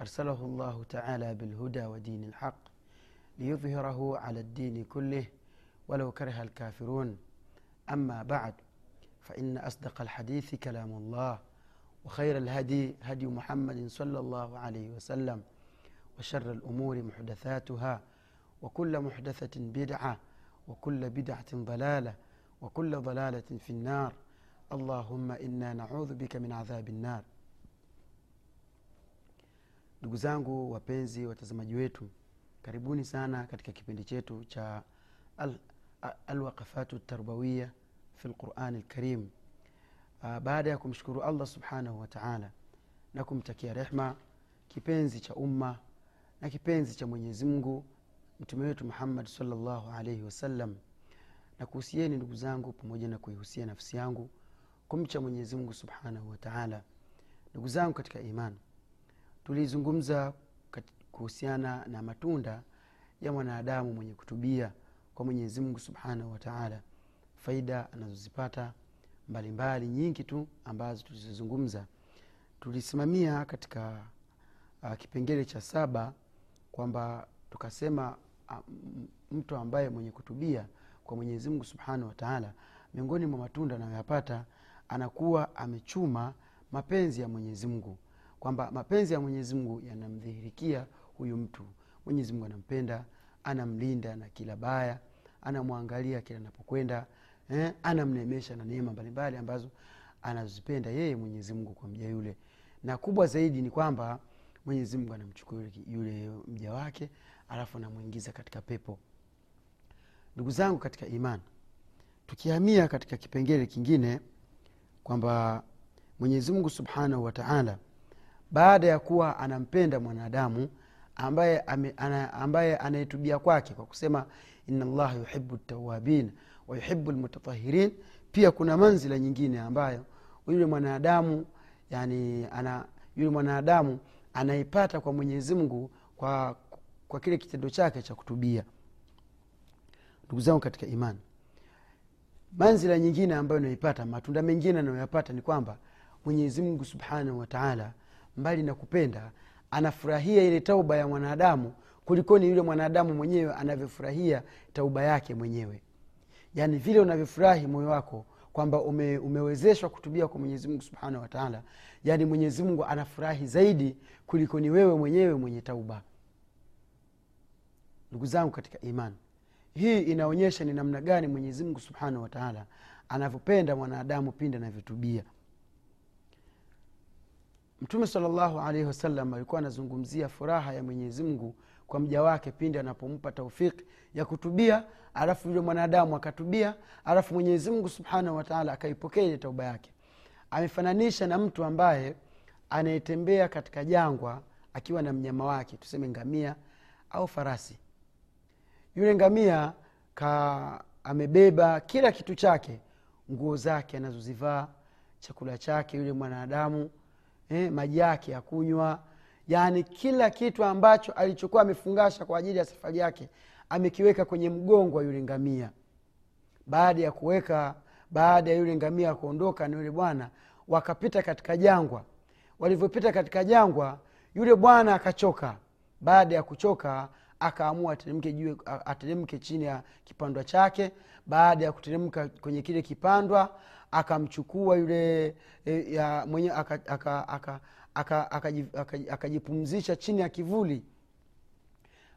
أرسله الله تعالى بالهدى ودين الحق ليظهره على الدين كله ولو كره الكافرون. أما بعد فإن أصدق الحديث كلام الله وخير الهدي هدي محمد صلى الله عليه وسلم وشر الأمور محدثاتها وكل محدثة بدعة وكل بدعة ضلالة وكل ضلالة في النار. اللهم إنا na'udhu bika min adhabi nnar ndugu zangu wapenzi watazamaji wetu karibuni sana katika kipindi chetu cha al- alwaqafatu tarbawiya fi lqurani lkarim baada ya kumshukuru allah subhanahu wataala na kumtakia rehma kipenzi cha umma na kipenzi cha mwenyezi mungu mtume wetu muhammad salllahu alaihi wasallam na kuhusieni ndugu zangu pamoja na kuihusia nafsi yangu kumcha mwenyezi mungu subhanahu wa taala. Ndugu zangu katika imani tulizungumza kuhusiana na matunda ya mwanadamu mwenye kutubia kwa mwenyezi mungu subhanahu wataala faida anazozipata mbalimbali nyingi tu ambazo tulizozungumza. Tulisimamia katika uh, kipengele cha saba kwamba tukasema uh, mtu ambaye mwenye kutubia kwa mwenyezi mungu subhanahu wa taala miongoni mwa matunda anayoyapata anakuwa amechuma mapenzi ya mwenyezi mungu kwamba mapenzi ya mwenyezi mungu yanamdhihirikia huyu mtu. Mwenyezi mungu anampenda anamlinda na kila baya anamwangalia kila anapokwenda eh, anamneemesha na neema mbalimbali ambazo anazipenda yeye mwenyezi mungu kwa mja yule. Na kubwa zaidi ni kwamba mwenyezi mungu anamchukua yule, mja wake alafu anamwingiza katika pepo. Ndugu zangu katika imani tukihamia katika kipengele kingine kwamba mwenyezi mungu subhanahu wa taala baada ya kuwa anampenda mwanadamu ambaye ana, ambaye anayetubia kwake kwa kusema ina llaha yuhibu tawabin wa yuhibu lmutatahirin pia kuna manzila nyingine ambayo yule mwanadamu yani ana yule mwanadamu anaipata kwa mwenyezi mungu kwa, kwa kile kitendo chake cha kutubia. Ndugu zangu katika imani manzila nyingine ambayo naipata matunda mengine anayoyapata ni kwamba mwenyezi mungu subhanahu wa taala mbali na kupenda anafurahia ile tauba ya mwanadamu kulikoni yule mwanadamu mwenyewe anavyofurahia tauba yake mwenyewe. Yaani vile unavyofurahi moyo wako kwamba ume, umewezeshwa kutubia kwa mwenyezi mungu subhanahu wataala yaani mwenyezi mungu anafurahi zaidi kulikoni wewe mwenyewe mwenye tauba. Ndugu zangu katika imani hii inaonyesha ni namna gani mwenyezi mungu subhanahu wataala anavyopenda mwanadamu pindi anavyotubia mtume salllahu alaihi wasallam alikuwa anazungumzia furaha ya mwenyezi mungu kwa mja wake pindi anapompa taufiki ya kutubia alafu yule mwanadamu akatubia alafu mwenyezi mungu subhanahu wataala akaipokea ile tauba yake. Amefananisha na mtu ambaye anayetembea katika jangwa akiwa na mnyama wake tuseme ngamia au farasi. Yule ngamia ka amebeba kila kitu chake nguo zake anazozivaa chakula chake yule mwanadamu eh, maji yake ya kunywa. Yaani kila kitu ambacho alichokuwa amefungasha kwa ajili ya safari yake amekiweka kwenye mgongo wa yule ngamia. Baada ya kuweka baada ya yule ngamia kuondoka na yule bwana wakapita katika jangwa. Walivyopita katika jangwa yule bwana akachoka. Baada ya kuchoka akaamua ateremke juu ateremke chini ya kipandwa chake. Baada ya kuteremka kwenye kile kipandwa akamchukua yule e, ya mwenye akajipumzisha aka, aka, aka, aka, aka chini ya kivuli.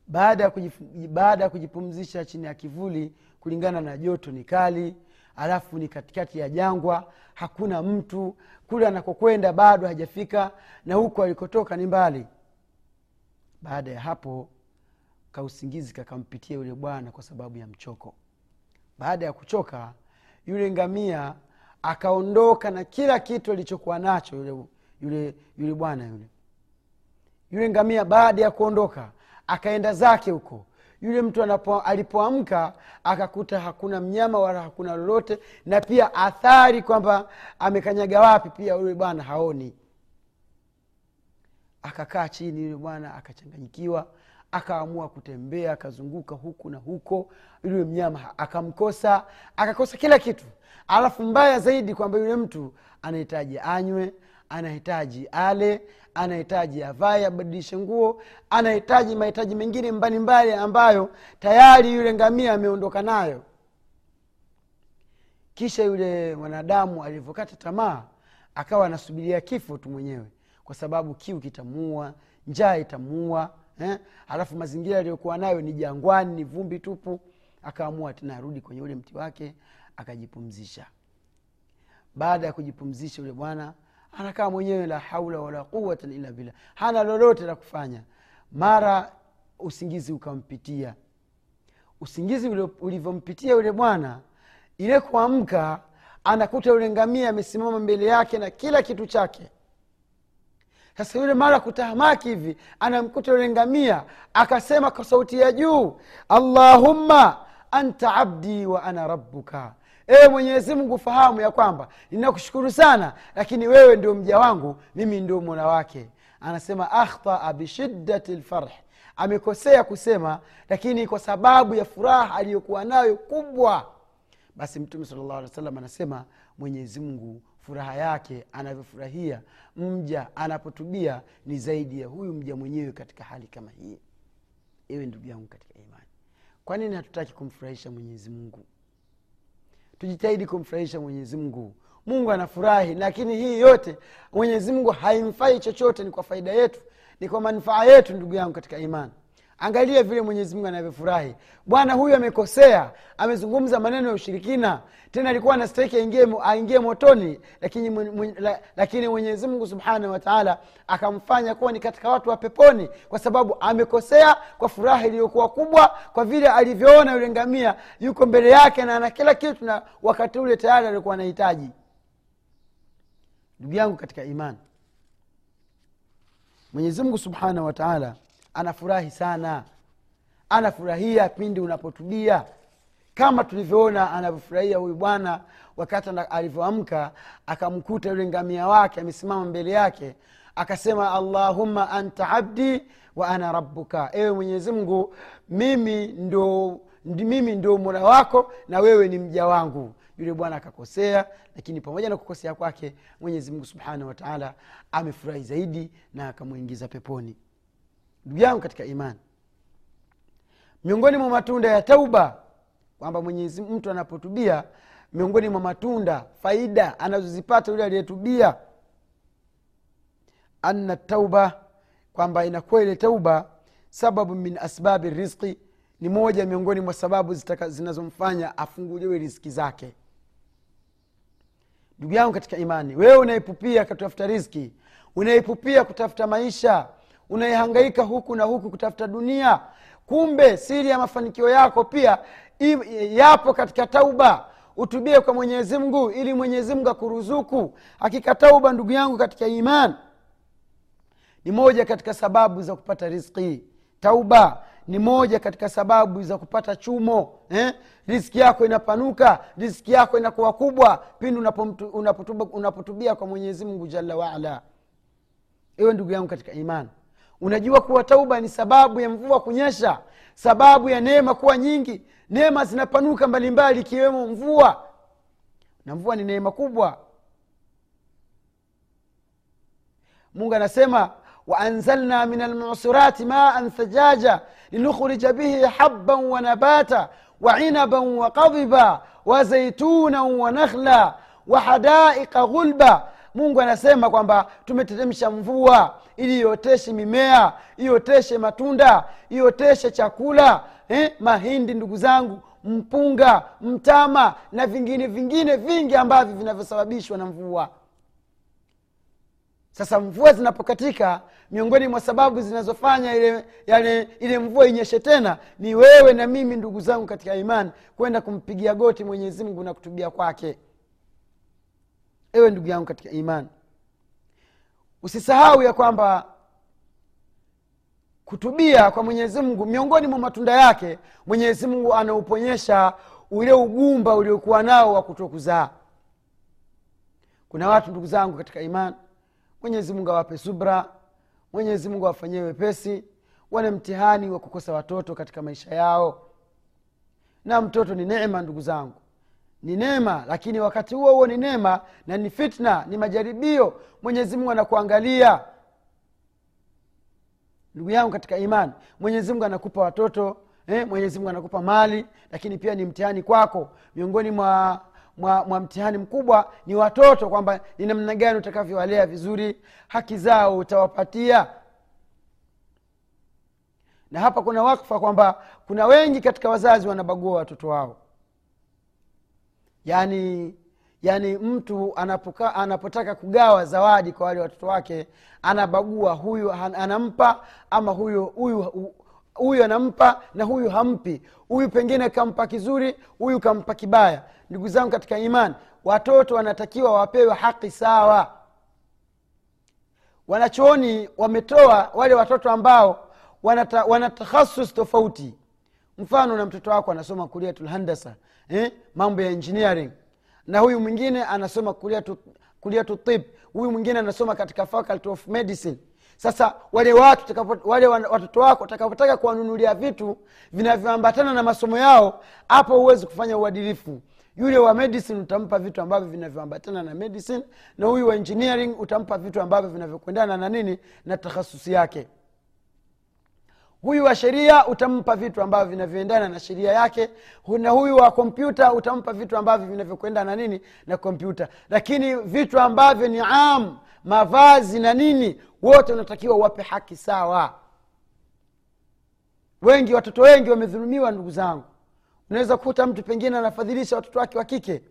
Baada ya kujipumzisha chini ya kivuli kulingana na joto ni kali alafu ni katikati ya jangwa hakuna mtu kule anakokwenda bado hajafika na huko alikotoka ni mbali. Baada ya hapo kausingizi kakampitia yule bwana kwa sababu ya mchoko. Baada ya kuchoka yule ngamia akaondoka na kila kitu alichokuwa nacho yule yule yule bwana yule. Yule ngamia baada ya kuondoka akaenda zake huko. Yule mtu alipoamka akakuta hakuna mnyama wala hakuna lolote na pia athari kwamba amekanyaga wapi pia yule bwana haoni. Akakaa chini yule bwana akachanganyikiwa akaamua kutembea akazunguka huku na huko yule mnyama akamkosa akakosa kila kitu. Alafu mbaya zaidi kwamba yule mtu anahitaji anywe anahitaji ale anahitaji avae abadilishe nguo anahitaji mahitaji mengine mbalimbali ambayo tayari yule ngamia ameondoka nayo. Kisha yule mwanadamu alivyokata tamaa akawa anasubiria kifo tu mwenyewe kwa sababu kiu kitamuua njaa itamuua eh? halafu mazingira aliyokuwa nayo ni jangwani ni vumbi tupu. Akaamua tena arudi kwenye ule mti wake akajipumzisha. Baada ya kujipumzisha yule bwana anakaa mwenyewe la haula wala quwata illa billah. Hana lolote la kufanya. Mara usingizi ukampitia. Usingizi ulivyompitia yule bwana ile kuamka anakuta yule ngamia amesimama mbele yake na kila kitu chake sasa yule mara kutahamaki hivi anamkuta yule ngamia akasema kwa sauti ya juu allahumma anta abdi wa ana rabbuka. Ewe mwenyezi mungu fahamu ya kwamba ninakushukuru sana lakini wewe ndio mja wangu mimi ndio mola wake. Anasema akhtaa bishiddati lfarh amekosea kusema lakini kwa sababu ya furaha aliyokuwa nayo kubwa. Basi mtume sala llahu alih wa sallam anasema mwenyezi mungu furaha yake anavyofurahia mja anapotubia ni zaidi ya huyu mja mwenyewe katika hali kama hii. Iwe ndugu yangu katika imani kwa nini hatutaki kumfurahisha mwenyezi mungu? Tujitahidi kumfurahisha mwenyezi mungu. Mungu anafurahi lakini hii yote mwenyezi mungu haimfai chochote ni kwa faida yetu ni kwa manufaa yetu ndugu yangu katika imani angalia vile mwenyezi mungu anavyofurahi. Bwana huyu amekosea amezungumza maneno ya ushirikina tena alikuwa anastahiki aingie, aingie motoni lakini, mwen, lakini mwenyezi mungu subhanahu wataala akamfanya kuwa ni katika watu wa peponi kwa sababu amekosea kwa furaha iliyokuwa kubwa kwa vile alivyoona yule ngamia yuko mbele yake na ana kila kitu na wakati ule tayari alikuwa anahitaji. Ndugu yangu katika imani mwenyezi mungu subhanahu wataala anafurahi sana. Anafurahia pindi unapotubia kama tulivyoona anavyofurahia huyu bwana wakati alivyoamka akamkuta yule ngamia wake amesimama mbele yake akasema allahumma anta abdi wa ana rabbuka. Ewe mwenyezi mungu mimi ndo mimi ndo mola wako na wewe ni mja wangu. Yule bwana akakosea lakini pamoja na kukosea kwake mwenyezi mungu subhanahu wataala amefurahi zaidi na akamwingiza peponi ndugu yangu katika imani miongoni mwa matunda ya tauba kwamba mwenyezi mtu anapotubia miongoni mwa matunda faida anazozipata yule aliyetubia anna tauba kwamba inakuwa ile tauba sababu min asbabi rizqi ni moja miongoni mwa sababu zinazomfanya afunguliwe riziki zake. Ndugu yangu katika imani wewe unaepupia kutafuta riski unaepupia kutafuta maisha unayehangaika huku na huku kutafuta dunia. Kumbe siri ya mafanikio yako pia yapo katika tauba. Utubie kwa mwenyezi mungu ili mwenyezi mungu akuruzuku. Hakika tauba ndugu yangu katika iman ni moja katika sababu za kupata riski tauba ni moja katika sababu za kupata chumo eh? riski yako inapanuka riski yako inakuwa kubwa pindi unapotubia kwa mwenyezi mungu jalla waala iwe ndugu yangu katika imani unajua kuwa tauba ni sababu ya mvua kunyesha sababu ya neema kuwa nyingi. Neema zinapanuka mbalimbali ikiwemo mvua. Na mvua ni neema kubwa. Mungu anasema waanzalna min almusurati maan thajaja linukhrija bihi haban wanabata wainaban wakadhiba wazaituna wanakhla wahadaika ghulba mungu anasema kwamba tumeteremsha mvua ili ioteshe mimea ioteshe matunda ioteshe chakula eh? mahindi ndugu zangu mpunga mtama na vingine vingine vingi ambavyo vinavyosababishwa na mvua sasa mvua zinapokatika miongoni mwa sababu zinazofanya ile yale, ile mvua inyeshe tena ni wewe na mimi ndugu zangu katika imani kwenda kumpigia goti mwenyezi mungu na kutubia kwake ewe ndugu yangu katika imani usisahau ya kwamba kutubia kwa mwenyezi mungu miongoni mwa matunda yake mwenyezi mungu anauponyesha ule ugumba uliokuwa nao wa kutokuzaa. Kuna watu ndugu zangu katika imani mwenyezi mungu awape subra mwenyezi mungu awafanyie wepesi wana mtihani wa kukosa watoto katika maisha yao. Na mtoto ni neema ndugu zangu ni neema lakini wakati huo huo ni neema na ni fitna ni majaribio. Mwenyezi mungu anakuangalia. Ndugu yangu katika imani mwenyezi mungu anakupa watoto eh, mwenyezi mungu anakupa mali lakini pia ni mtihani kwako. Miongoni mwa mwa, mwa mtihani mkubwa ni watoto kwamba ni namna gani utakavyowalea vizuri haki zao utawapatia. Na hapa kuna wakfa kwamba kuna wengi katika wazazi wanabagua watoto wao yaani yaani mtu anapuka, anapotaka kugawa zawadi kwa wale watoto wake anabagua huyu anampa ama huyu huyu huyu anampa na huyu hampi. Huyu pengine kampa kizuri huyu kampa kibaya. Ndugu zangu katika imani watoto wanatakiwa wapewe haki sawa. Wanachooni wametoa wale watoto ambao wana takhasus tofauti. Mfano na mtoto wako anasoma kuliatul handasa eh? mambo ya engineering. Na huyu mwingine anasoma kulia tutib tib huyu mwingine anasoma katika faculty of medicine. Sasa wale watu wale watoto wako utakapotaka kuwanunulia vitu vinavyoambatana na masomo yao hapo huwezi kufanya uadilifu. Yule wa medicine utampa vitu ambavyo vinavyoambatana na medicine na huyu wa engineering utampa vitu ambavyo vinavyokwendana na nini na takhasusi yake huyu wa sheria utampa vitu ambavyo vinavyoendana na sheria yake. Na huyu wa kompyuta utampa vitu ambavyo vinavyokwendana na nini na kompyuta. Lakini vitu ambavyo ni am mavazi na nini wote unatakiwa wape haki sawa. Wengi watoto wengi wamedhulumiwa ndugu zangu. Unaweza kukuta mtu pengine anafadhilisha watoto wake wa kike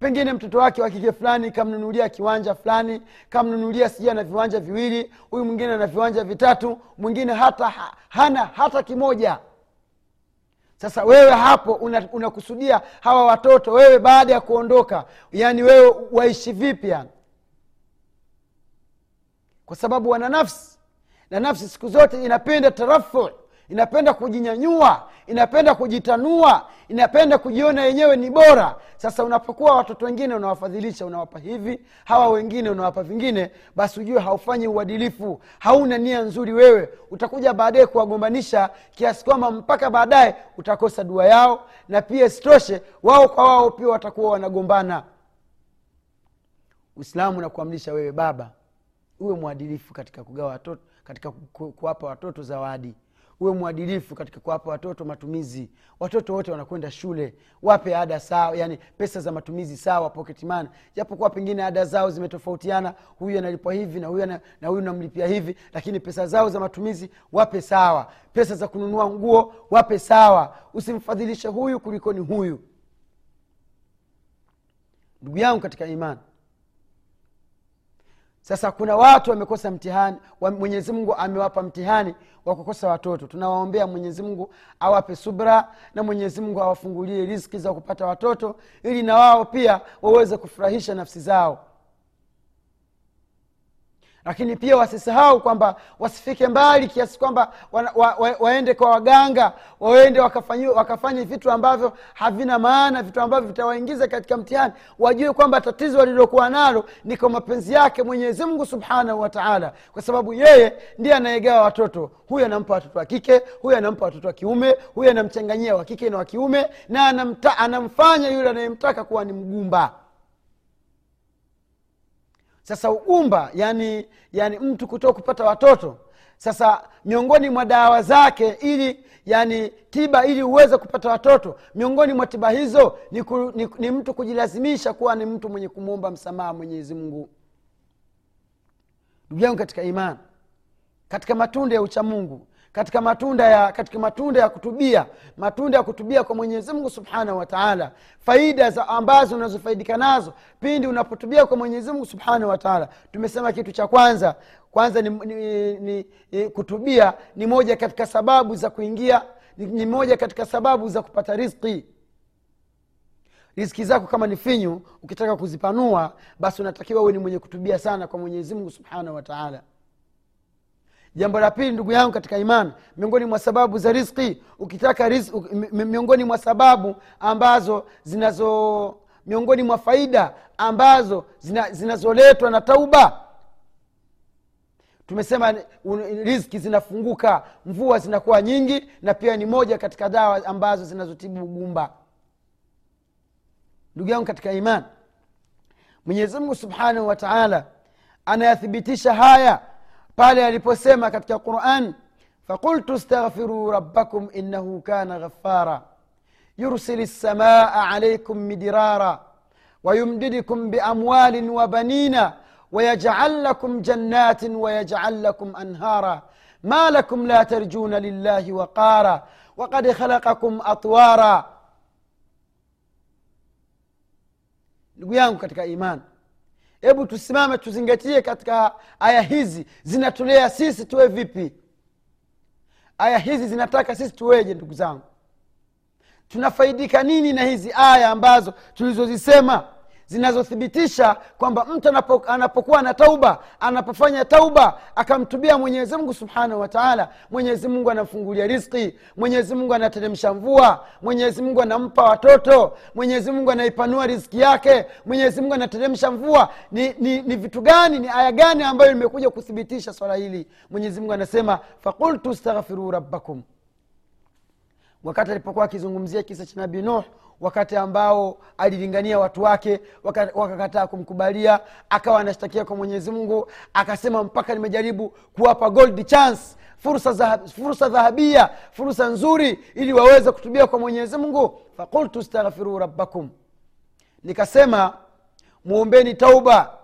pengine mtoto wake wa kike fulani kamnunulia kiwanja fulani kamnunulia sijui ana viwanja viwili huyu mwingine ana viwanja vitatu mwingine hata ha, hana hata kimoja. Sasa wewe hapo unakusudia una hawa watoto wewe baada ya kuondoka yaani wewe waishi vipi yani? Kwa sababu wana nafsi na nafsi siku zote inapenda tarafu inapenda kujinyanyua inapenda kujitanua inapenda kujiona yenyewe ni bora. Sasa unapokuwa watoto wengine unawafadhilisha unawapa hivi hawa wengine unawapa vingine basi ujue haufanyi uadilifu hauna nia nzuri wewe. Utakuja baadaye kuwagombanisha kiasi kwamba mpaka baadaye utakosa dua yao na pia sitoshe wao kwa wao pia watakuwa wanagombana. Uislamu unakuamrisha wewe baba. Uwe mwadilifu katika kugawa watoto katika kuwapa watoto zawadi uwe mwadilifu katika kuwapa watoto matumizi. Watoto wote wanakwenda shule wape ada sawa yani pesa za matumizi sawa pocket japokuwa pengine ada zao zimetofautiana huyu analipwa hivi na huyu na huyu namlipia hivi lakini pesa zao za matumizi wape sawa. Pesa za kununua nguo wape sawa. Usimfadhilishe huyu kulikoni huyu. Ndugu yangu katika imani sasa kuna watu wamekosa mtihani wa mwenyezi mungu amewapa mtihani wa kukosa watoto. Tunawaombea mwenyezi mungu awape subra na mwenyezi mungu awafungulie riski za kupata watoto ili na wao pia waweze kufurahisha nafsi zao lakini pia wasisahau kwamba wasifike mbali kiasi kwamba wa, wa, wa, waende kwa waganga waende wakafanye vitu ambavyo havina maana vitu ambavyo vitawaingiza katika mtihani. Wajue kwamba tatizo walilokuwa nalo ni kwa mapenzi yake mwenyezi mungu subhanahu wataala kwa sababu yeye ndiye anayegawa watoto. Huyu anampa watoto wa kike huyu anampa watoto wa kiume huyu anamchanganyia wa kike na wa kiume na anamta, anamfanya yule anayemtaka kuwa ni mgumba sasa ugumba yani yani mtu kutoka kupata watoto. Sasa miongoni mwa dawa zake ili yani tiba ili uweze kupata watoto miongoni mwa tiba hizo ni, ku, ni, ni mtu kujilazimisha kuwa ni mtu mwenye kumwomba msamaha mwenyezi mungu. Ndugu yangu katika imani katika matunda ya uchamungu katika matunda ya katika matunda ya kutubia matunda ya kutubia kwa mwenyezi mungu subhanahu wa taala. Faida za ambazo unazofaidika nazo pindi unapotubia kwa mwenyezi mungu subhanahu wa taala. Tumesema kitu cha kwanza kwanza ni, ni, ni, ni kutubia ni moja katika sababu za kuingia ni, ni moja katika sababu za kupata rizki riski zako kama ni finyu ukitaka kuzipanua basi unatakiwa uwe ni mwenye kutubia sana kwa mwenyezi mungu subhanahu wa taala jambo la pili ndugu yangu katika imani miongoni mwa sababu za riski ukitaka miongoni mwa sababu ambazo zinazo miongoni mwa faida ambazo zina, zinazoletwa na tauba. Tumesema riski zinafunguka mvua zinakuwa nyingi na pia ni moja katika dawa ambazo zinazotibu ugumba. Ndugu yangu katika iman mwenyezimungu subhanahu wa taala anayathibitisha haya pale aliposema katika quran faqultu staghfiruu rabbakum innahu kana ghafara yursili lsamaa alaikum midirara ويمددكم بأموال وبنين ويجعل لكم جنات ويجعل لكم أنهارا ما لكم لا ترجون لله وقارا وقد خلقكم أطوارا yangu katika imani hebu tusimame tuzingatie katika aya hizi. Zinatulea sisi tuwe vipi? Aya hizi zinataka sisi tuweje ndugu zangu? Tunafaidika nini na hizi aya ambazo tulizozisema zinazothibitisha kwamba mtu anapo, anapokuwa na tauba anapofanya tauba akamtubia mwenyezi mungu subhanahu wataala mwenyezi mungu anamfungulia riski mwenyezi mungu anateremsha mvua mwenyezi mungu anampa watoto mwenyezi mungu anaipanua riski yake mwenyezi mungu anateremsha mvua. Ni, ni, ni vitu gani ni aya gani ambayo limekuja kuthibitisha swala hili? Mwenyezi mungu anasema fakultu staghfiruu rabbakum wakati alipokuwa akizungumzia kisa cha nabii nuh wakati ambao alilingania watu wake wakakataa kumkubalia akawa anashtakia kwa mwenyezi mungu akasema mpaka nimejaribu kuwapa gold chance fursa dhahabia fursa nzuri ili waweze kutubia kwa mwenyezi mungu. Fakultu staghfiruu rabbakum. Nikasema mwombeni tauba.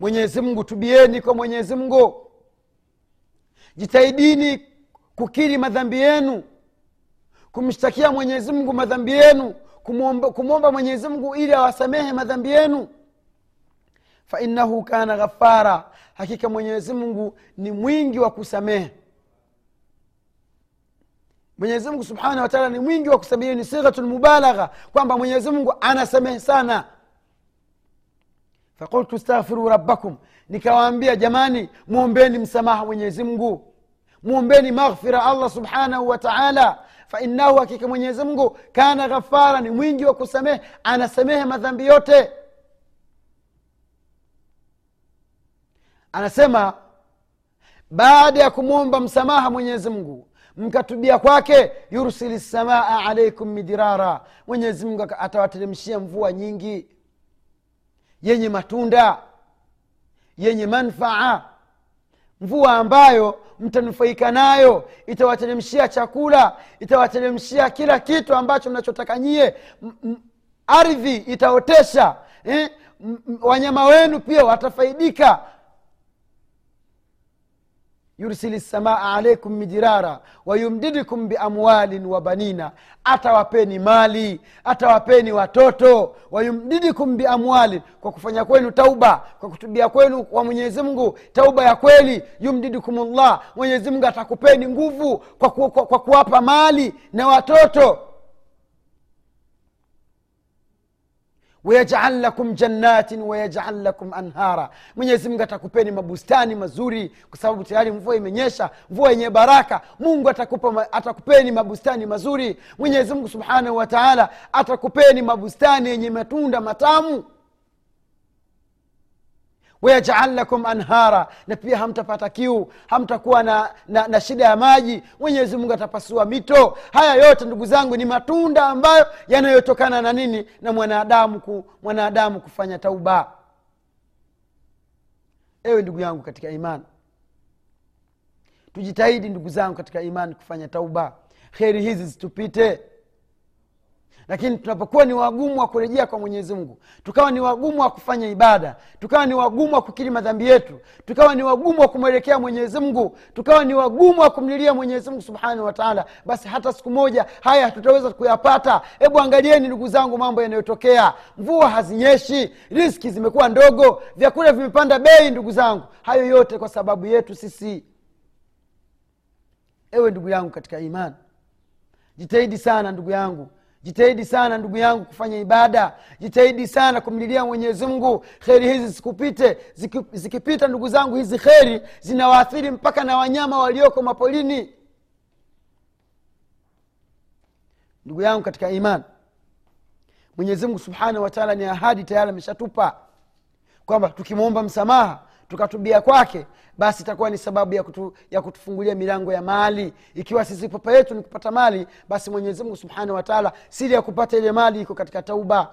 Mwenyezi mungu tubieni kwa mwenyezi mungu. Jitahidini kukiri madhambi yenu kumshtakia mwenyezi mungu madhambi yenu kumwomba mwenyezi ili awasamehe madhambi yenu. Fainahu kana ghafara hakika mwenyezi ni mwingi wa kusamehe. Mwenyezi mungu subhanahu wataala ni mwingi wa kusamehe ni sighatu lmubalagha kwamba mwenyezi anasamehe sana. Fakultu staghfiru rabbakum nikawaambia jamani mwombeni msamaha mwenyezi mwombeni maghfira allah subhanahu wa fainahu hakika mwenyezi mungu kana ghafara ni mwingi wa kusamehe anasamehe madhambi yote. Anasema baada ya kumwomba msamaha mwenyezi mungu mkatubia kwake yursili lsamaa alaikum midirara. Mwenyezi mungu atawateremshia mvua nyingi yenye matunda yenye manfaa mvua ambayo mtanufaika nayo itawateremshia chakula itawateremshia kila kitu ambacho mnachotaka nyie ardhi itaotesha eh? wanyama wenu pia watafaidika yursili lsamaa alaikum mijirara wayumdidikum biamwalin wa banina atawapeni mali atawapeni watoto wayumdidikum biamwalin kwa kufanya kwenu tauba kwa kutubia kwenu kwa mwenyezi mungu tauba ya kweli yumdidikum llah mungu atakupeni nguvu kwa, ku, kwa, kwa kuwapa mali na watoto wayajal lakum jannatin wayajal lakum anhara. Mwenyezi mungu atakupeni mabustani mazuri kwa sababu tayari mvua imenyesha mvua yenye baraka. Mungu atakupa, atakupeni mabustani mazuri. Mwenyezi mungu subhanahu wa taala atakupeni mabustani yenye matunda matamu wayajal lakum anhara. Na pia hamtapata kiu hamtakuwa na, na, na shida ya maji. Mwenyezi mungu atapasua mito. Haya yote ndugu zangu ni matunda ambayo yanayotokana na nini? Na mwanadamu ku, mwanadamu kufanya tauba. Ewe ndugu yangu katika imani tujitahidi ndugu zangu katika imani kufanya tauba. Kheri hizi zitupite lakini tunapokuwa ni wagumu wa kurejea kwa mwenyezi mungu tukawa ni wagumu wa kufanya ibada tukawa ni wagumu wa kukiri madhambi yetu tukawa ni wagumu wa kumwelekea mwenyezi mungu tukawa ni wagumu wa kumlilia mwenyezi mungu subhanahu wataala basi hata siku moja haya hatutaweza kuyapata. Hebu angalieni ndugu zangu mambo yanayotokea. Mvua hazinyeshi riski zimekuwa ndogo vyakula vimepanda bei ndugu zangu. Hayo yote kwa sababu yetu sisi. Ewe ndugu yangu katika imani jitahidi sana ndugu yangu jitahidi sana ndugu yangu kufanya ibada. Jitahidi sana kumlilia mwenyezi mungu. Kheri hizi zikupite Ziki, zikipita ndugu zangu hizi kheri zinawaathiri mpaka na wanyama walioko mapolini ndugu yangu katika iman mwenyezi mungu subhanahu wataala ni ahadi tayari ameshatupa kwamba tukimwomba msamaha tukatubia kwake basi itakuwa ni sababu ya, kutu, ya kutufungulia milango ya mali. Ikiwa sisi papa yetu ni kupata mali basi mwenyezimungu subhanahu wataala siri ya kupata ile mali iko katika tauba.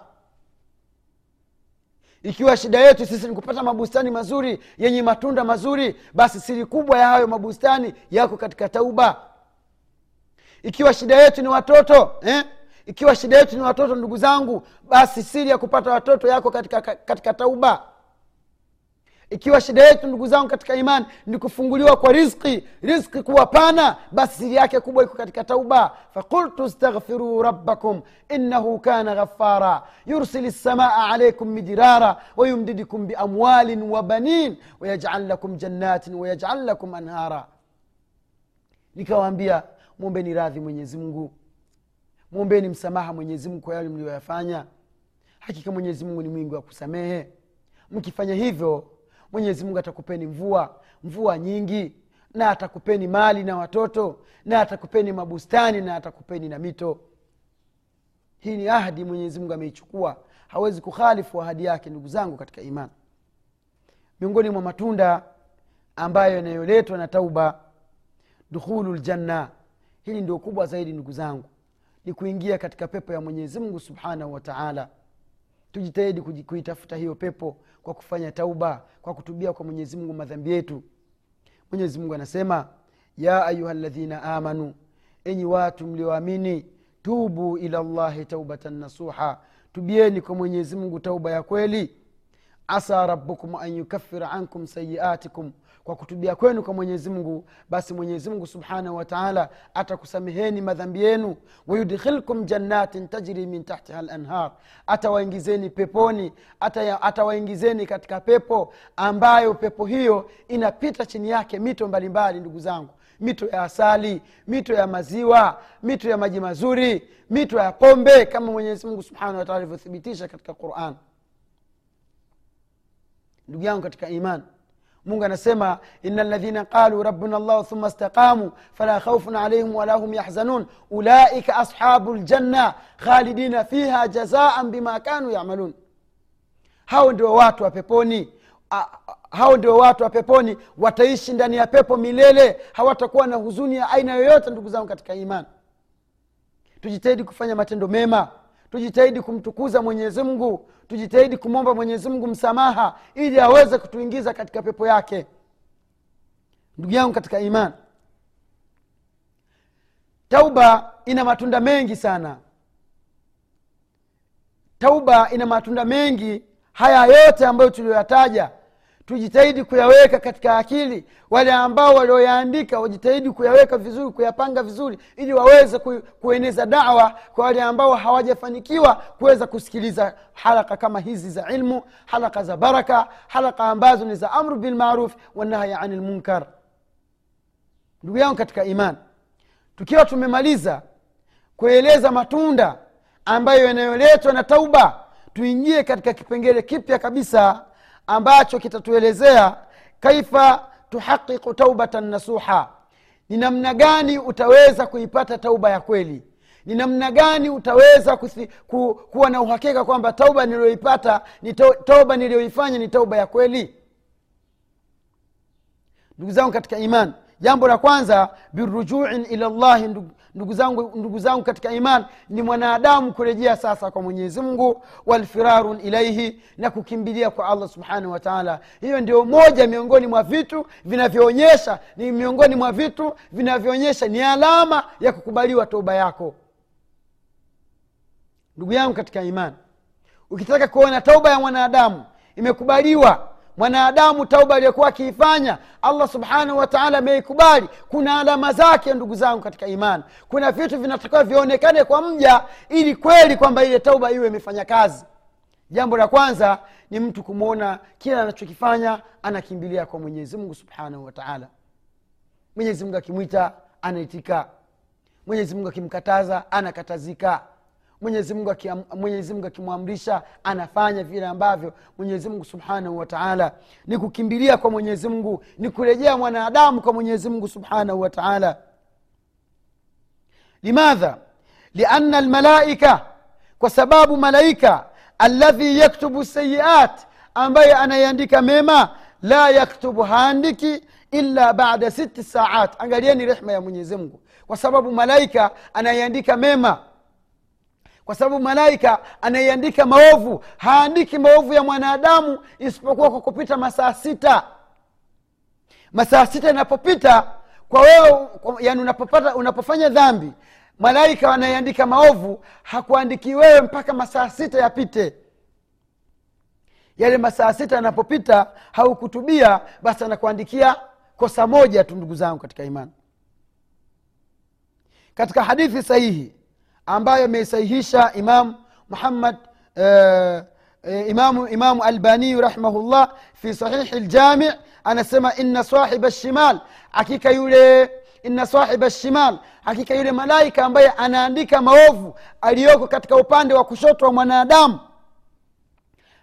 Ikiwa shida yetu sisi ni kupata mabustani mazuri yenye matunda mazuri basi siri kubwa ya hayo mabustani yako katika tauba. Ikiwa shida yetu ni watoto eh? ikiwa shida yetu ni watoto ndugu zangu basi siri ya kupata watoto yako katika, katika tauba ikiwa shida yetu ndugu zangu katika imani ni kufunguliwa kwa rizki rizki kuwa pana basi siri yake kubwa iko katika tauba. Fakultu staghfiruu rabbakum innahu kana ghafara yursili lsamaa alaikum midirara wayumdidikum biamwalin wabanin wayajal lakum jannatin wayajal lakum anhara. Nikawaambia mwombeni radhi mwenyezi mwombeni msamaha mwenyezi kwa yale mliyoyafanya. Hakika mwenyezi ni mwingi wa kusamehe. Mkifanya hivyo mwenyezi mungu atakupeni mvua mvua nyingi na atakupeni mali na watoto na atakupeni mabustani na atakupeni na mito. Hii ni ahadi mwenyezi mungu ameichukua. Hawezi kukhalifu ahadi yake ndugu zangu katika imani. Miongoni mwa matunda ambayo yanayoletwa na tauba dukhulu ljanna hili ndio kubwa zaidi ndugu zangu ni kuingia katika pepo ya mwenyezi mungu subhanahu wa taala tujitahidi kuitafuta hiyo pepo kwa kufanya tauba kwa kutubia kwa mwenyezi mungu madhambi yetu. Mwenyezi mungu anasema ya ayuha ladhina amanu enyi watu mlioamini tubu ila llahi taubatan nasuha. Tubieni kwa mwenyezi mungu tauba ya kweli asa rabukum an yukafira ankum sayiatikum. Kwa kutubia kwenu kwa mwenyezi mungu basi mwenyezi mungu subhanahu wataala atakusameheni madhambi yenu. Wayudkhilkum jannatin tajri min tahtiha lanhar atawaingizeni peponi atawaingizeni katika pepo ambayo pepo hiyo inapita chini yake mito mbalimbali ndugu zangu. Mito ya asali mito ya maziwa mito ya maji mazuri mito ya pombe kama mwenyezi mungu subhanahu wataala alivyothibitisha katika quran ndugu yangu katika iman mungu anasema ina ladhina qalu rabbuna llahu thumma istaqamu fala khaufun alaihim wala hum yahzanun. Ulaika ashabu ljanna khalidina fiha jazaan bima kanu yamalun. Hao ndio watu wa peponi. Hao ndio watu wa peponi. Wataishi ndani ya pepo milele. Hawatakuwa na huzuni ya aina yoyote ndugu zangu katika imani. Tujitahidi kufanya matendo mema tujitahidi kumtukuza mwenyezi mungu. Tujitahidi kumwomba mwenyezi mungu msamaha ili aweze kutuingiza katika pepo yake. Ndugu yangu katika iman tauba ina matunda mengi sana. Tauba ina matunda mengi haya yote ambayo tuliyoyataja tujitahidi kuyaweka katika akili. Wale ambao walioyaandika wajitahidi kuyaweka vizuri kuyapanga vizuri ili waweze ku, kueneza dawa kwa wale ambao hawajafanikiwa kuweza kusikiliza halaka kama hizi za ilmu halaka za baraka halaka ambazo ni za amru bilmaruf wanahyi ani lmunkar ndugu yangu katika iman tukiwa tumemaliza kueleza matunda ambayo yanayoletwa na tauba tuingie katika kipengele kipya kabisa ambacho kitatuelezea kaifa tuhaqiqu taubatan nasuha. Ni namna gani utaweza kuipata tauba ya kweli? Ni namna gani utaweza kuthi, ku, kuwa na uhakika kwamba tauba niliyoipata ni tauba niliyoifanya ni tauba ya kweli? Ndugu zangu katika iman jambo la kwanza birujuin ila llahi ndugu zangu, ndugu zangu katika iman ni mwanadamu kurejea sasa kwa mwenyezi mungu walfirarun ilaihi na kukimbilia kwa allah subhanahu wataala hiyo ndio moja miongoni mwa vitu vinavyoonyesha ni miongoni mwa vitu vinavyoonyesha ni alama ya kukubaliwa toba yako. Ndugu yangu katika iman ukitaka kuona tauba ya mwanadamu imekubaliwa mwanadamu tauba aliyokuwa akiifanya allah subhanahu wataala ameikubali. Kuna alama zake ndugu zangu katika imani. Kuna vitu vinatakiwa vionekane kwa mja ili kweli kwamba ile tauba iwe imefanya kazi. Jambo la kwanza ni mtu kumwona kila anachokifanya anakimbilia kwa mwenyezi mungu subhanahu wataala mwenyezi mungu akimwita anaitika. Mwenyezi mungu akimkataza anakatazika mwenyezi mwenyezi akimwamrisha anafanya vile ambavyo mwenyezi mungu subhanahu wataala ni kukimbilia kwa mwenyezi mungu ni kurejea mwanadamu kwa mwenyezi mungu subhanahu wataala limadha? Liana almalaika kwa sababu malaika alladhi yaktubu sayiat ambaye anayeandika mema la yaktubu haandiki illa bada siti saat. Angalieni rehma ya mwenyezi mungu. Kwa sababu malaika anayeandika mema kwa sababu malaika anayeandika maovu haandiki maovu ya mwanadamu isipokuwa kwa kupita masaa sita. Masaa sita inapopita kwa wewe yani unapopata unapofanya dhambi malaika anayeandika maovu hakuandiki wewe mpaka masaa sita yapite. Yale masaa sita yanapopita haukutubia basi anakuandikia kosa moja tu ndugu zangu katika imani. Katika hadithi sahihi ambayo ameisahihisha imam muhammad uh, imamu, imamu albaniyu rahimahullah fi sahihi ljami anasema inna sahiba shimal hakika yule inna sahiba shimal hakika yule malaika ambaye anaandika maovu aliyoko katika upande wa kushoto wa mwanadamu.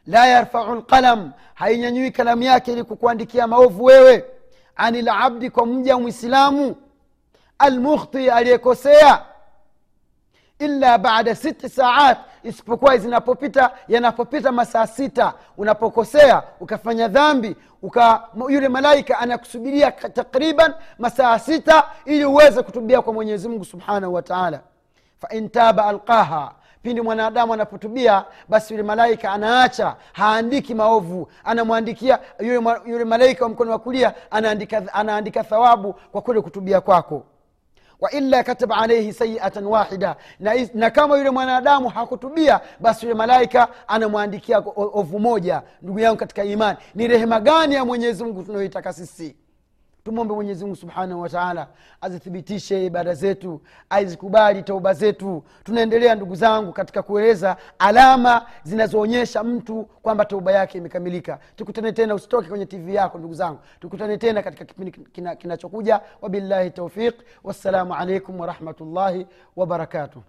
La yarfau lqalam hainyanyui kalamu yake ili kukuandikia maovu wewe. Ani labdi kwa mja mwislamu almukhti aliyekosea illa baada siti saat isipokuwa zinapopita yanapopita masaa sita. Unapokosea ukafanya dhambi uka, yule malaika anakusubiria takriban masaa sita ili uweze kutubia kwa mwenyezi mungu subhanahu wa taala. Fain alqaha pindi mwanadamu anapotubia basi yule malaika anaacha haandiki maovu anamwandikia yule, yule malaika wa mkono wa kulia anaandika, anaandika thawabu kwa kule kutubia kwako wailla kataba alaihi sayiatan wahida. Na, na kama yule mwanadamu hakutubia basi yule malaika anamwandikia ovu moja ndugu yangu katika imani. Ni rehema gani ya mwenyezi mungu tunayoitaka sisi tumwombe mwenyezimungu subhanahu wataala azithibitishe ibada zetu azikubali tauba zetu. Tunaendelea ndugu zangu katika kueleza alama zinazoonyesha mtu kwamba tauba yake imekamilika. Tukutane tena usitoke kwenye tv yako ndugu zangu. Tukutane tena katika kipindi kina- kinachokuja. Wabillahi taufiq wassalamu alaikum warahmatullahi wabarakatuh